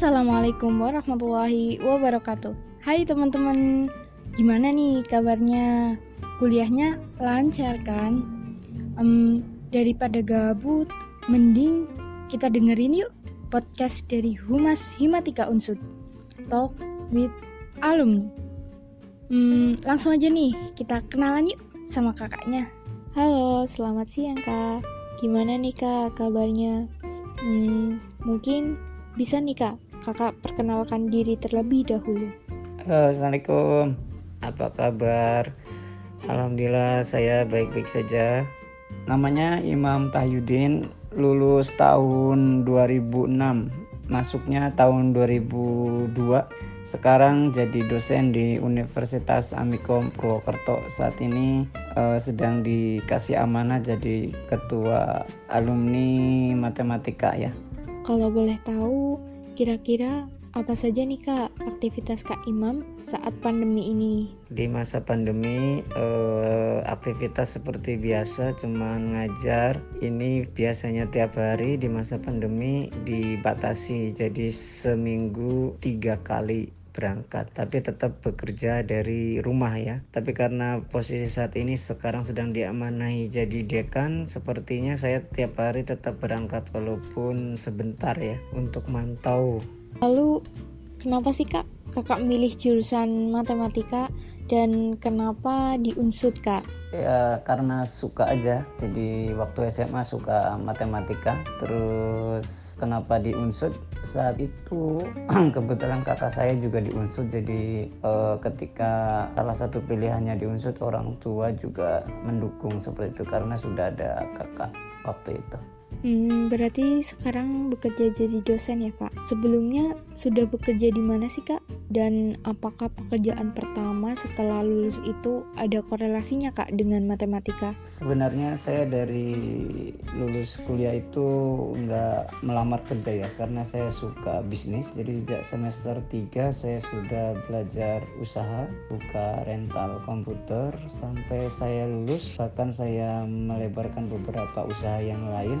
Assalamualaikum warahmatullahi wabarakatuh. Hai teman-teman, gimana nih kabarnya? Kuliahnya lancar kan? Um, daripada gabut, mending kita dengerin yuk podcast dari Humas Himatika Unsud. Talk with Alumni. Hmm, langsung aja nih, kita kenalan yuk sama kakaknya. Halo, selamat siang kak. Gimana nih kak kabarnya? Hmm, mungkin bisa nih kak, kakak perkenalkan diri terlebih dahulu. Halo, Assalamualaikum. Apa kabar? Alhamdulillah saya baik-baik saja. Namanya Imam Tahyudin, lulus tahun 2006, masuknya tahun 2002. Sekarang jadi dosen di Universitas Amikom Purwokerto. Saat ini uh, sedang dikasih amanah jadi ketua alumni matematika ya. Kalau boleh tahu, kira-kira apa saja nih kak aktivitas kak Imam saat pandemi ini? Di masa pandemi eh, aktivitas seperti biasa cuma ngajar. Ini biasanya tiap hari di masa pandemi dibatasi jadi seminggu tiga kali berangkat tapi tetap bekerja dari rumah ya. Tapi karena posisi saat ini sekarang sedang diamanahi jadi dekan sepertinya saya tiap hari tetap berangkat walaupun sebentar ya untuk mantau. Lalu kenapa sih kak kakak milih jurusan matematika dan kenapa diunsut kak? Ya karena suka aja. Jadi waktu SMA suka matematika terus kenapa di Unsud saat itu kebetulan kakak saya juga di Unsud jadi uh, ketika salah satu pilihannya di Unsud orang tua juga mendukung seperti itu karena sudah ada kakak waktu itu Hmm, berarti sekarang bekerja jadi dosen ya kak. Sebelumnya sudah bekerja di mana sih kak? Dan apakah pekerjaan pertama setelah lulus itu ada korelasinya kak dengan matematika? Sebenarnya saya dari lulus kuliah itu nggak melamar kerja ya, karena saya suka bisnis. Jadi sejak semester 3 saya sudah belajar usaha, buka rental komputer sampai saya lulus. Bahkan saya melebarkan beberapa usaha yang lain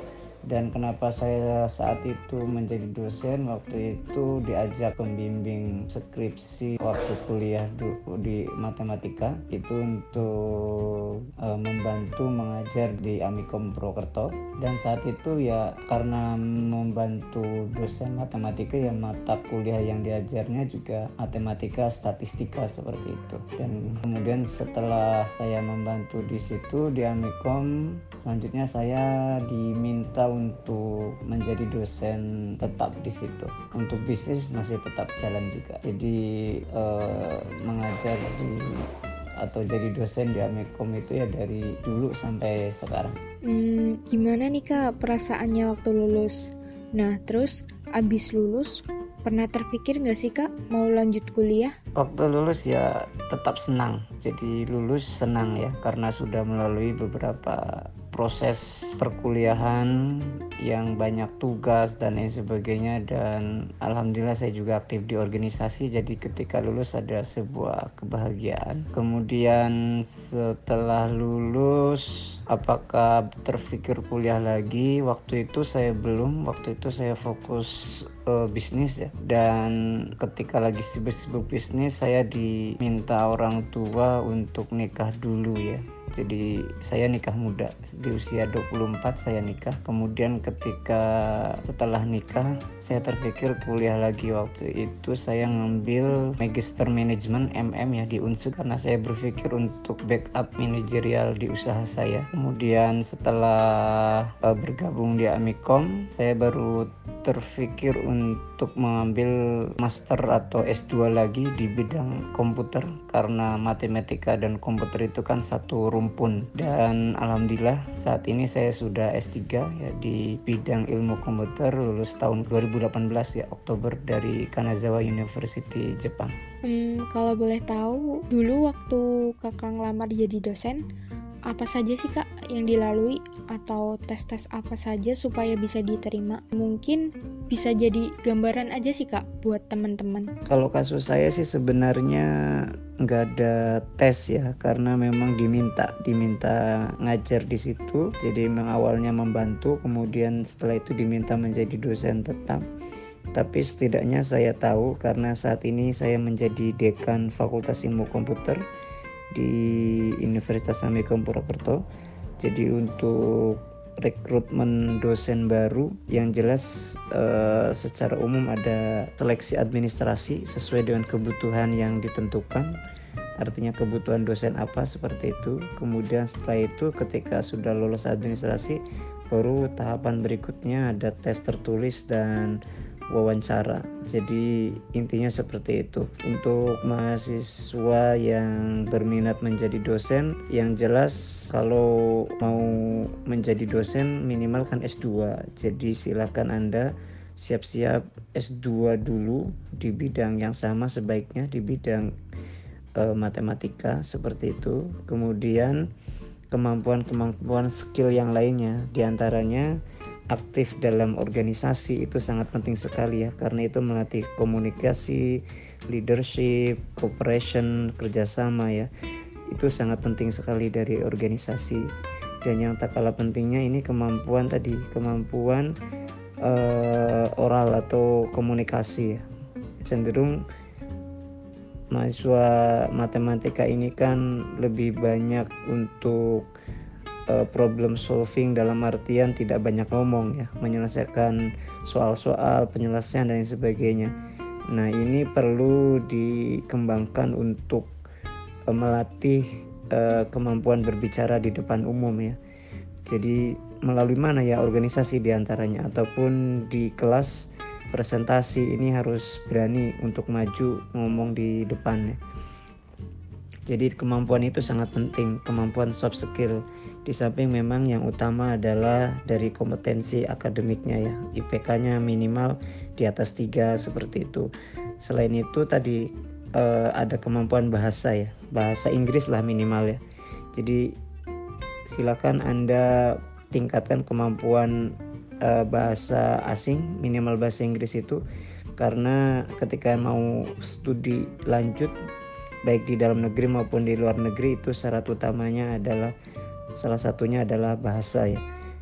dan kenapa saya saat itu menjadi dosen? Waktu itu diajak pembimbing skripsi waktu kuliah di matematika. Itu untuk e, membantu mengajar di Amikom Purwokerto. Dan saat itu ya karena membantu dosen matematika ya mata kuliah yang diajarnya juga matematika statistika seperti itu. Dan kemudian setelah saya membantu di situ di Amikom selanjutnya saya diminta untuk menjadi dosen tetap di situ. Untuk bisnis masih tetap jalan juga. Jadi eh, mengajar di atau jadi dosen di Amekom itu ya dari dulu sampai sekarang. Hmm, gimana nih kak perasaannya waktu lulus? Nah terus abis lulus pernah terpikir nggak sih kak mau lanjut kuliah? Waktu lulus ya tetap senang. Jadi lulus senang ya karena sudah melalui beberapa proses perkuliahan yang banyak tugas dan lain sebagainya. Dan alhamdulillah saya juga aktif di organisasi. Jadi ketika lulus ada sebuah kebahagiaan. Kemudian setelah lulus apakah terpikir kuliah lagi? Waktu itu saya belum. Waktu itu saya fokus uh, bisnis ya. Dan ketika lagi sibuk-sibuk bisnis saya diminta orang tua untuk nikah dulu ya jadi saya nikah muda. Di usia 24 saya nikah. Kemudian ketika setelah nikah saya terpikir kuliah lagi. Waktu itu saya ngambil Magister Management MM ya di Unsur karena saya berpikir untuk backup manajerial di usaha saya. Kemudian setelah uh, bergabung di Amikom saya baru terpikir untuk mengambil master atau S2 lagi di bidang komputer. Karena matematika dan komputer itu kan satu rumpun dan alhamdulillah saat ini saya sudah S3 ya di bidang ilmu komputer lulus tahun 2018 ya Oktober dari Kanazawa University Jepang. Hmm, kalau boleh tahu dulu waktu kakak ngelamar jadi dosen apa saja sih kak yang dilalui? Atau tes-tes apa saja supaya bisa diterima? Mungkin bisa jadi gambaran aja sih kak buat teman-teman. Kalau kasus saya sih sebenarnya nggak ada tes ya karena memang diminta diminta ngajar di situ. Jadi memang awalnya membantu kemudian setelah itu diminta menjadi dosen tetap. Tapi setidaknya saya tahu karena saat ini saya menjadi dekan Fakultas Ilmu Komputer di Universitas Amikom Purwokerto. Jadi untuk rekrutmen dosen baru yang jelas uh, secara umum ada seleksi administrasi sesuai dengan kebutuhan yang ditentukan artinya kebutuhan dosen apa seperti itu kemudian setelah itu ketika sudah lulus administrasi baru tahapan berikutnya ada tes tertulis dan wawancara. Jadi intinya seperti itu. Untuk mahasiswa yang berminat menjadi dosen, yang jelas kalau mau menjadi dosen minimal kan S2. Jadi silakan Anda siap-siap S2 dulu di bidang yang sama sebaiknya di bidang uh, matematika seperti itu. Kemudian kemampuan-kemampuan skill yang lainnya di antaranya aktif dalam organisasi itu sangat penting sekali ya karena itu melatih komunikasi, leadership, cooperation, kerjasama ya. Itu sangat penting sekali dari organisasi. Dan yang tak kalah pentingnya ini kemampuan tadi kemampuan uh, oral atau komunikasi ya. Cenderung mahasiswa matematika ini kan lebih banyak untuk uh, problem solving dalam artian tidak banyak ngomong ya menyelesaikan soal-soal penyelesaian dan sebagainya. Nah ini perlu dikembangkan untuk uh, melatih uh, kemampuan berbicara di depan umum ya. Jadi melalui mana ya organisasi di antaranya? Ataupun di kelas presentasi ini harus berani untuk maju ngomong di depan ya jadi kemampuan itu sangat penting, kemampuan soft skill. Di samping memang yang utama adalah dari kompetensi akademiknya ya, IPK-nya minimal di atas tiga seperti itu. Selain itu tadi eh, ada kemampuan bahasa ya, bahasa Inggris lah minimal ya. Jadi silakan Anda tingkatkan kemampuan eh, bahasa asing, minimal bahasa Inggris itu karena ketika mau studi lanjut baik di dalam negeri maupun di luar negeri itu syarat utamanya adalah salah satunya adalah bahasa ya.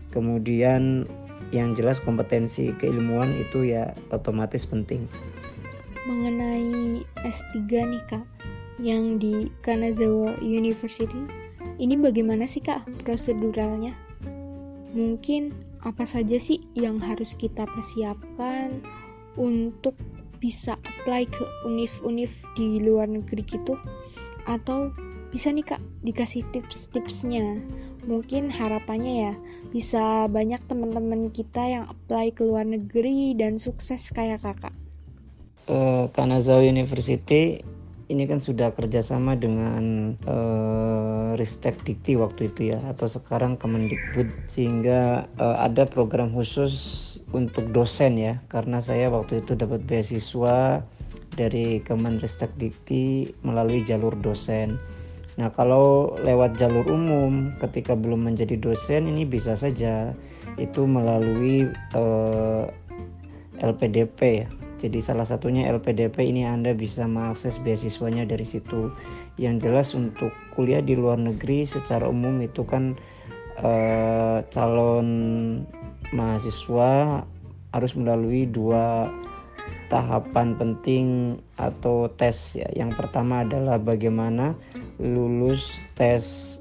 Kemudian yang jelas kompetensi keilmuan itu ya otomatis penting. Mengenai S3 nih Kak, yang di Kanazawa University, ini bagaimana sih Kak proseduralnya? Mungkin apa saja sih yang harus kita persiapkan untuk bisa apply ke univ-univ di luar negeri gitu? Atau bisa nih kak dikasih tips-tipsnya? Mungkin harapannya ya bisa banyak teman-teman kita yang apply ke luar negeri dan sukses kayak kakak. Uh, Kanazawa University ini kan sudah kerjasama dengan uh, Ristek Dikti waktu itu ya atau sekarang Kemendikbud sehingga uh, ada program khusus untuk dosen ya karena saya waktu itu dapat beasiswa dari Kemenristek Dikti melalui jalur dosen. Nah kalau lewat jalur umum ketika belum menjadi dosen ini bisa saja itu melalui uh, LPDP ya jadi salah satunya LPDP ini Anda bisa mengakses beasiswanya dari situ. Yang jelas untuk kuliah di luar negeri secara umum itu kan eh, calon mahasiswa harus melalui dua tahapan penting atau tes ya. Yang pertama adalah bagaimana lulus tes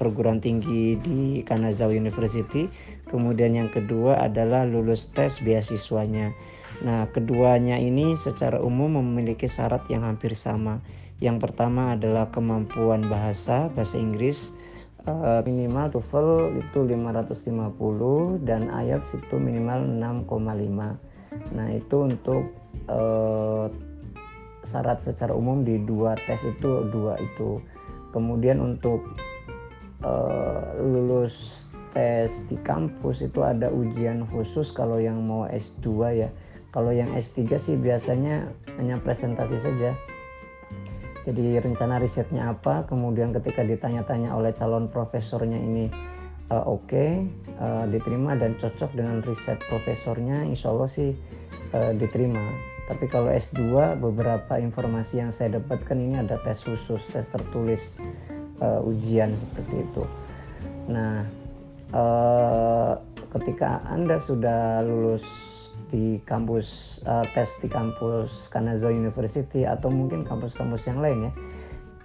perguruan tinggi di Kanazawa University. Kemudian yang kedua adalah lulus tes beasiswanya. Nah, keduanya ini secara umum memiliki syarat yang hampir sama. Yang pertama adalah kemampuan bahasa, bahasa Inggris uh, minimal TOEFL itu 550 dan IELTS itu minimal 6,5. Nah, itu untuk uh, syarat secara umum di dua tes itu dua itu. Kemudian untuk uh, lulus tes di kampus itu ada ujian khusus kalau yang mau S2 ya kalau yang S3 sih biasanya hanya presentasi saja. Jadi rencana risetnya apa, kemudian ketika ditanya-tanya oleh calon profesornya ini uh, oke, okay, uh, eh, diterima dan cocok dengan riset profesornya, insya Allah sih uh, diterima. Tapi kalau S2 beberapa informasi yang saya dapatkan ini ada tes khusus, tes tertulis, uh, ujian seperti itu. Nah, uh, ketika Anda sudah lulus di kampus uh, tes di kampus Kanazawa University atau mungkin kampus-kampus yang lain ya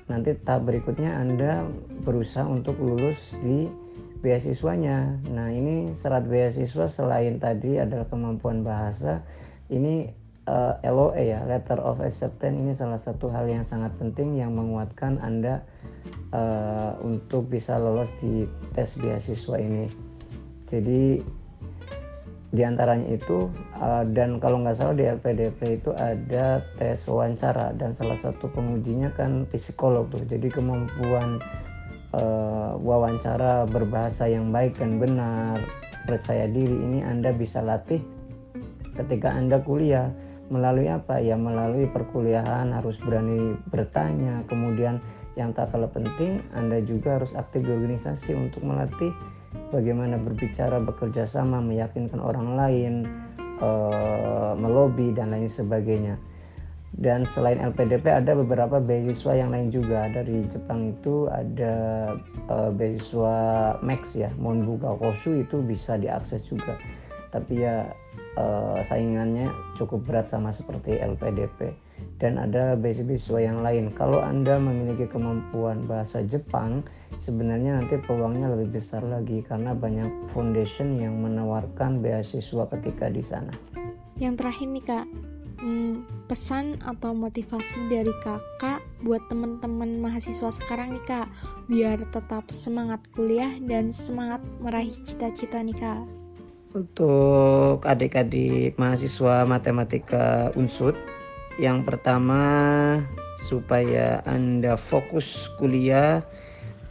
nanti tahap berikutnya Anda berusaha untuk lulus di beasiswanya. Nah ini syarat beasiswa selain tadi adalah kemampuan bahasa ini uh, eh, LOE ya letter of acceptance ini salah satu hal yang sangat penting yang menguatkan Anda uh, untuk bisa lolos di tes beasiswa ini. Jadi di antaranya itu uh, dan kalau nggak salah di LPDP itu ada tes wawancara dan salah satu pengujinya kan psikolog tuh. Jadi kemampuan uh, wawancara berbahasa yang baik dan benar percaya diri ini anda bisa latih ketika anda kuliah melalui apa? Ya melalui perkuliahan harus berani bertanya. Kemudian yang tak kalah penting anda juga harus aktif di organisasi untuk melatih bagaimana berbicara bekerja sama meyakinkan orang lain e, melobi dan lain sebagainya. Dan selain LPDP ada beberapa beasiswa yang lain juga. Dari Jepang itu ada e, beasiswa Max ya Monbuga Kosu itu bisa diakses juga. Tapi ya uh, saingannya cukup berat sama seperti LPDP dan ada beasiswa yang lain. Kalau anda memiliki kemampuan bahasa Jepang sebenarnya nanti peluangnya lebih besar lagi karena banyak foundation yang menawarkan beasiswa ketika di sana. Yang terakhir nih kak. Hmm, pesan atau motivasi dari kakak buat teman-teman mahasiswa sekarang nih kak? Biar tetap semangat kuliah dan semangat meraih cita-cita nih kak untuk adik-adik mahasiswa matematika unsut yang pertama supaya anda fokus kuliah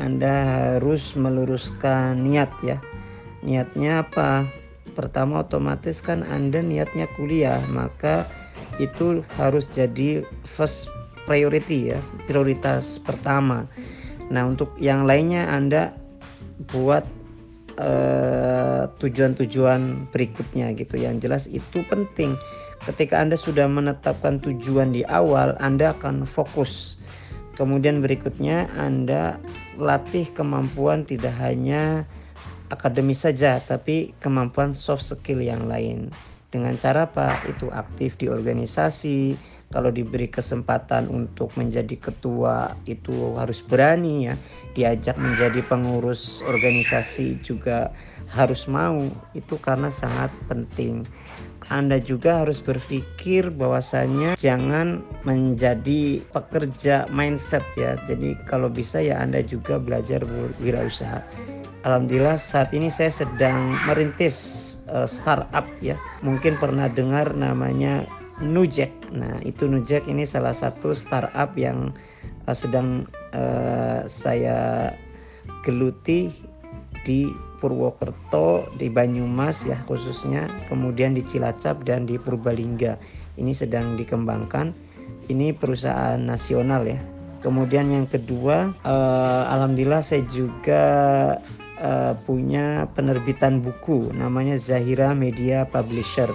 anda harus meluruskan niat ya. Niatnya apa? Pertama otomatis kan anda niatnya kuliah maka itu harus jadi first priority ya prioritas pertama. Nah untuk yang lainnya anda buat Eh, tujuan-tujuan berikutnya gitu. Yang jelas itu penting. Ketika Anda sudah menetapkan tujuan di awal Anda akan fokus. Kemudian berikutnya Anda latih kemampuan tidak hanya akademis saja tapi kemampuan soft skill yang lain. Dengan cara apa? Itu aktif di organisasi kalau diberi kesempatan untuk menjadi ketua itu harus berani ya diajak menjadi pengurus organisasi juga harus mau itu karena sangat penting anda juga harus berpikir bahwasanya jangan menjadi pekerja mindset ya. Jadi kalau bisa ya Anda juga belajar berwirausaha. Alhamdulillah saat ini saya sedang merintis uh, startup ya. Mungkin pernah dengar namanya Nujek. Nah, itu Nujek ini salah satu startup yang uh, sedang uh, saya geluti di Purwokerto, di Banyumas ya khususnya, kemudian di Cilacap dan di Purbalingga. Ini sedang dikembangkan. Ini perusahaan nasional ya. Kemudian yang kedua, uh, alhamdulillah saya juga uh, punya penerbitan buku namanya Zahira Media Publisher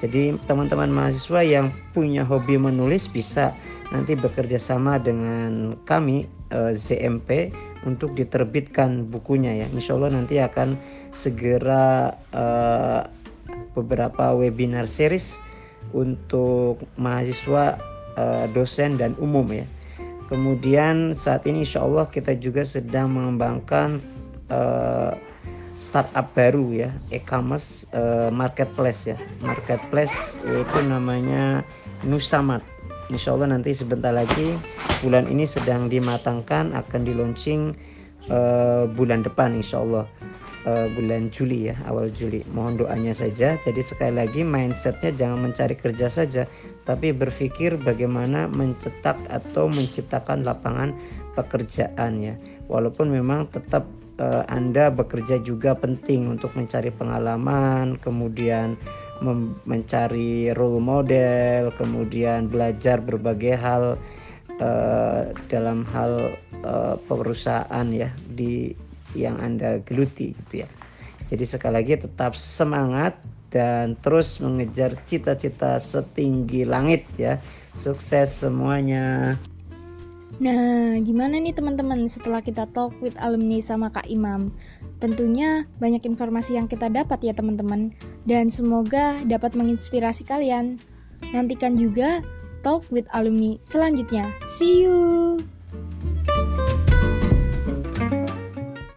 jadi teman-teman mahasiswa yang punya hobi menulis bisa nanti bekerja sama dengan kami eh, ZMP untuk diterbitkan bukunya ya. Insya Allah nanti akan segera eh, beberapa webinar series untuk mahasiswa eh, dosen dan umum ya. Kemudian saat ini insya Allah kita juga sedang mengembangkan uh, startup baru ya e-commerce uh, marketplace ya. Marketplace yaitu namanya Nusamat Insya Allah nanti sebentar lagi bulan ini sedang dimatangkan akan di launching uh, bulan depan Insya Allah uh, bulan Juli ya awal Juli. Mohon doanya saja. Jadi sekali lagi mindsetnya jangan mencari kerja saja tapi berpikir bagaimana mencetak atau menciptakan lapangan pekerjaan ya. Walaupun memang tetap uh, Anda bekerja juga penting untuk mencari pengalaman, kemudian mencari role model, kemudian belajar berbagai hal uh, dalam hal uh, perusahaan ya di yang Anda geluti gitu ya. Jadi sekali lagi tetap semangat dan terus mengejar cita-cita setinggi langit ya. Sukses semuanya. Nah, gimana nih teman-teman setelah kita talk with alumni sama Kak Imam? Tentunya banyak informasi yang kita dapat ya teman-teman dan semoga dapat menginspirasi kalian. Nantikan juga talk with alumni selanjutnya. See you.